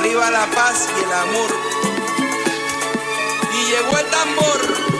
Arriba la paz y el amor. Y llegó el tambor.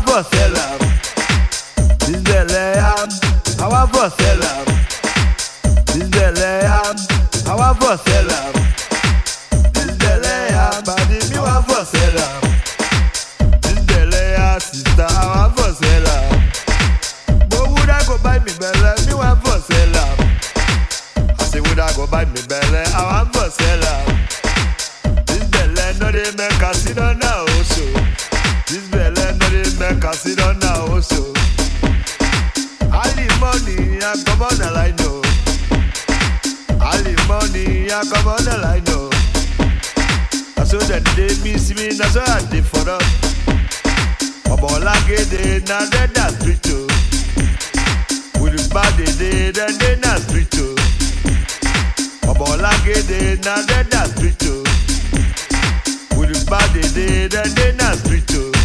Hava vosela Bizbeleam Hava vosela Bizbeleam Hava vosela Bizbeleam Babi mi wa vosela Bizbelea sista Hava vosela Bowuda go buy me bele Mi wa vosela Asi wuda go buy mi bele Hava vosela I come on the line now. That's what that they miss me, that's what I did for us. I'm all like it, they not dead, that's pretty too. With the body, they then they not pretty too. I'm all like it, they not dead, that's pretty too. With the body, they then they not pretty too.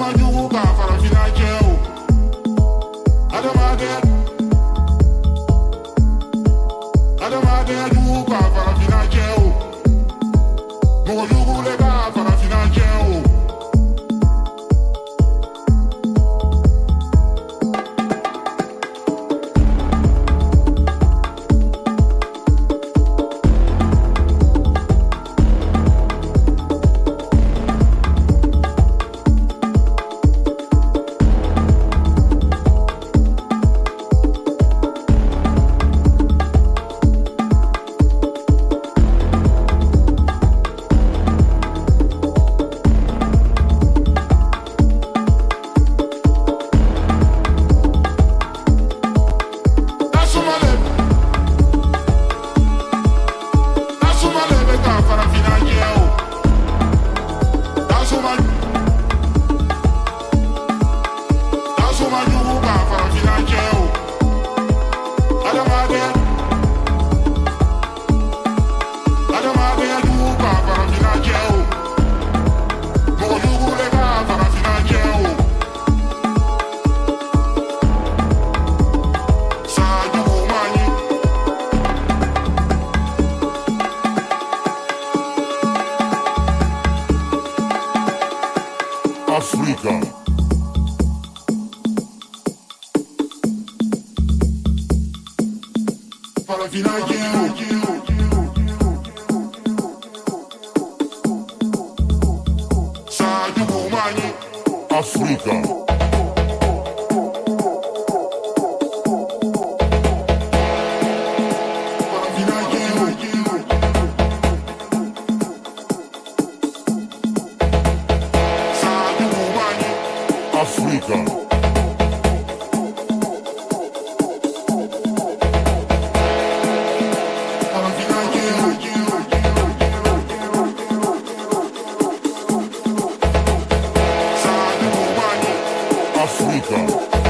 I don't mind that. Africa.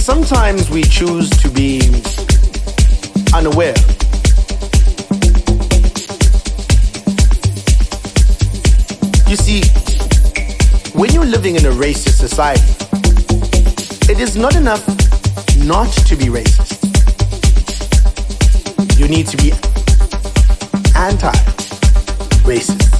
Sometimes we choose to be unaware. You see, when you're living in a racist society, it is not enough not to be racist. You need to be anti racist.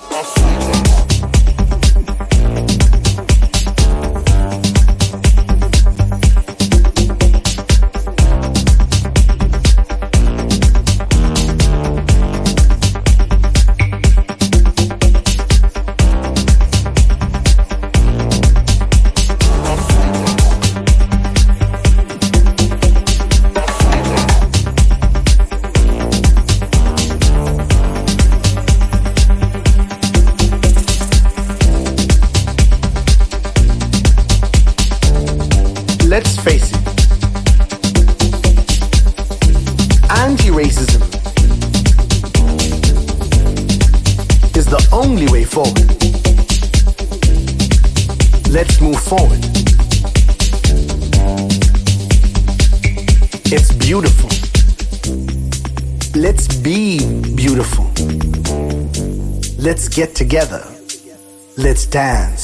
Let's get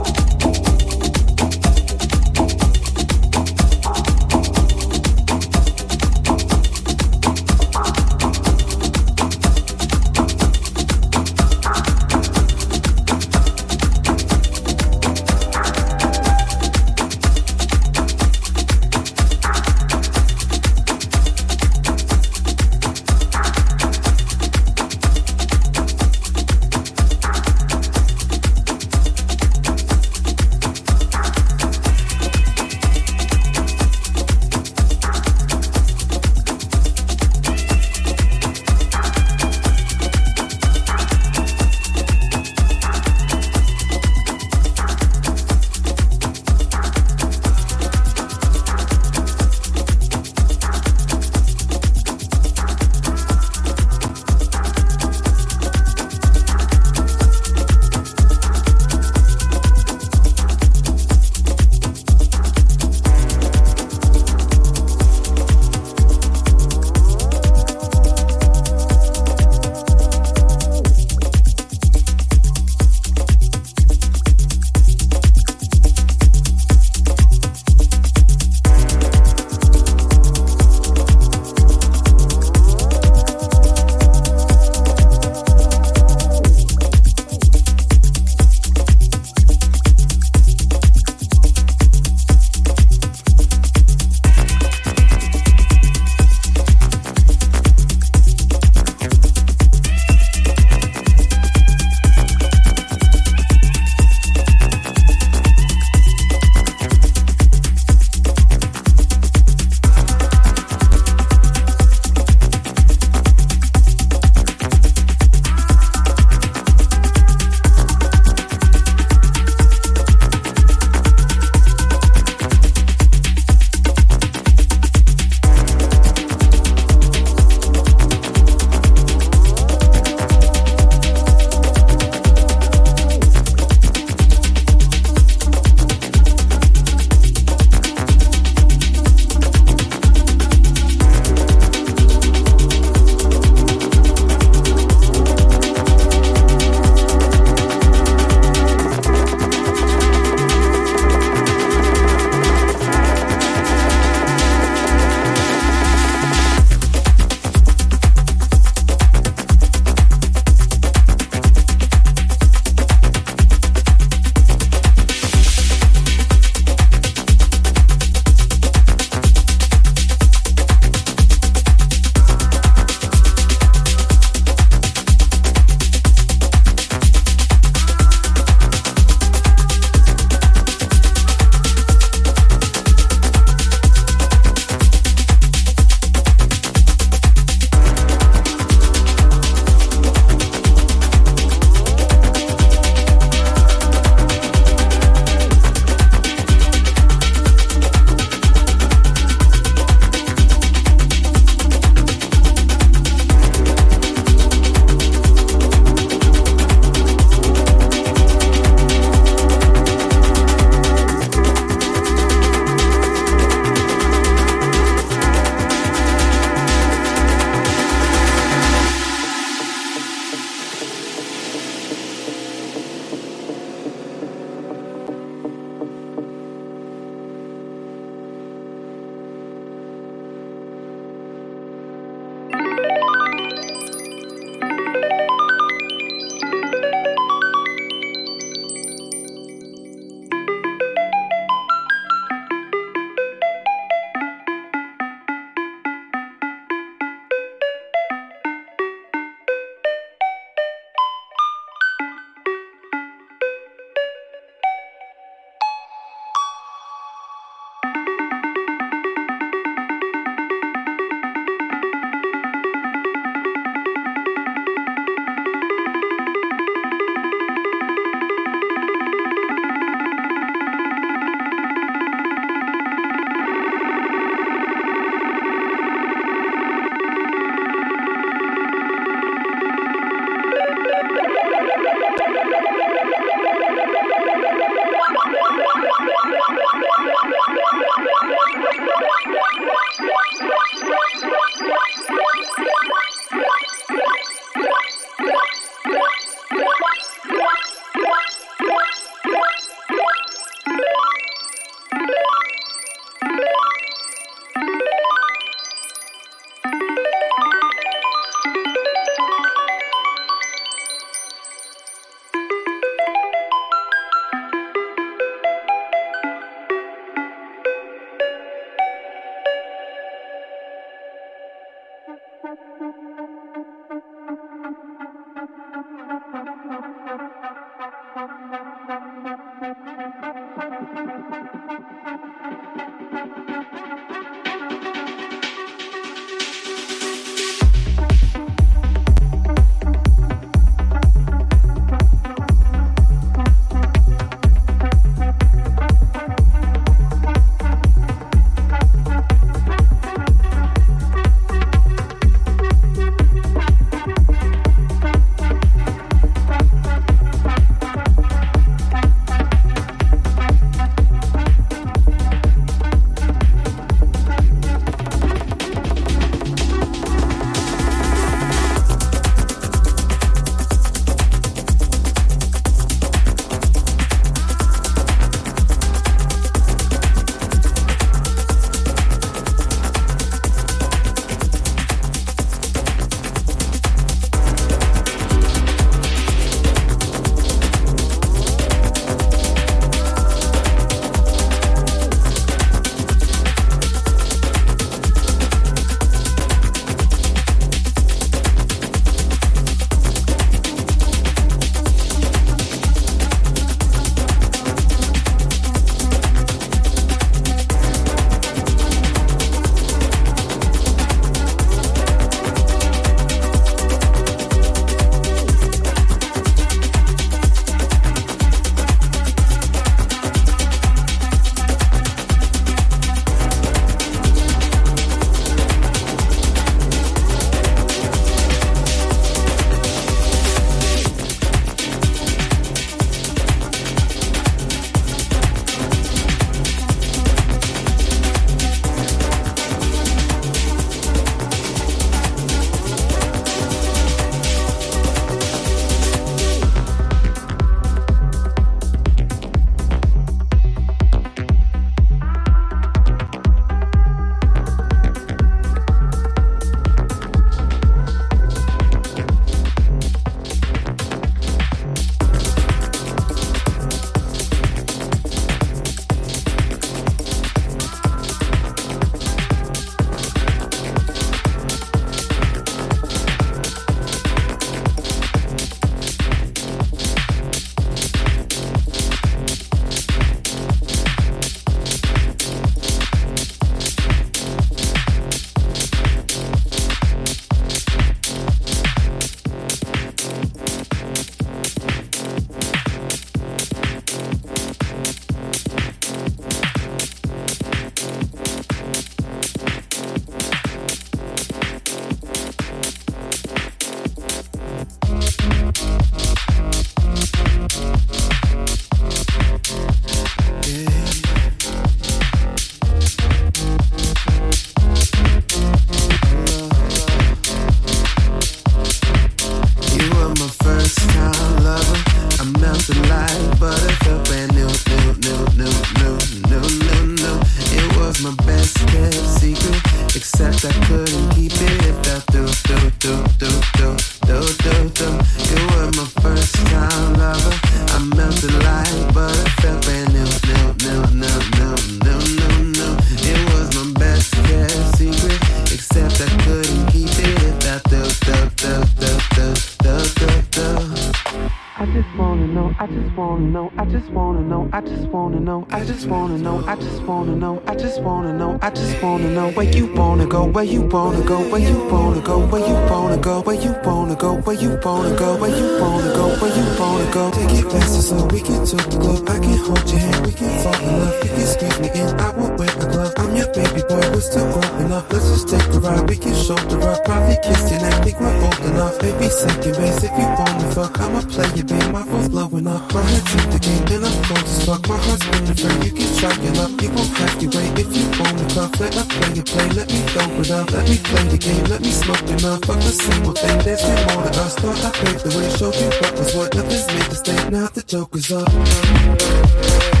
together. Let's dance. know, I just wanna know, I just wanna know, I just wanna know, I just wanna know, I just wanna know, I just wanna know, I just wanna know where you wanna go, where you wanna go, where you wanna go, where you wanna go, where you wanna go, where you wanna go, where you wanna go, where you wanna go. Take it faster so we can talk the club. I can hold your hand, we can fall in love. You can squeeze me in, I won't wear a glove. I'm your baby boy, we're still growing up. Let's just take a ride, we can shoulder up. Probably kiss and I think we're old enough. Maybe second base if you wanna fuck. I'ma play your game, my phone's blowing up. My head's in the game, and I'm cold as fuck. My heart's been friend, you can try your luck. You won't have to wait if you wanna cuff. Let us play your play, let me throw it up. Let me play the game, let me smoke enough. Fuck the single thing, there's been more to us. Thought I paved the way, showed you what was what. Nothing's made to stay, now the joke is up.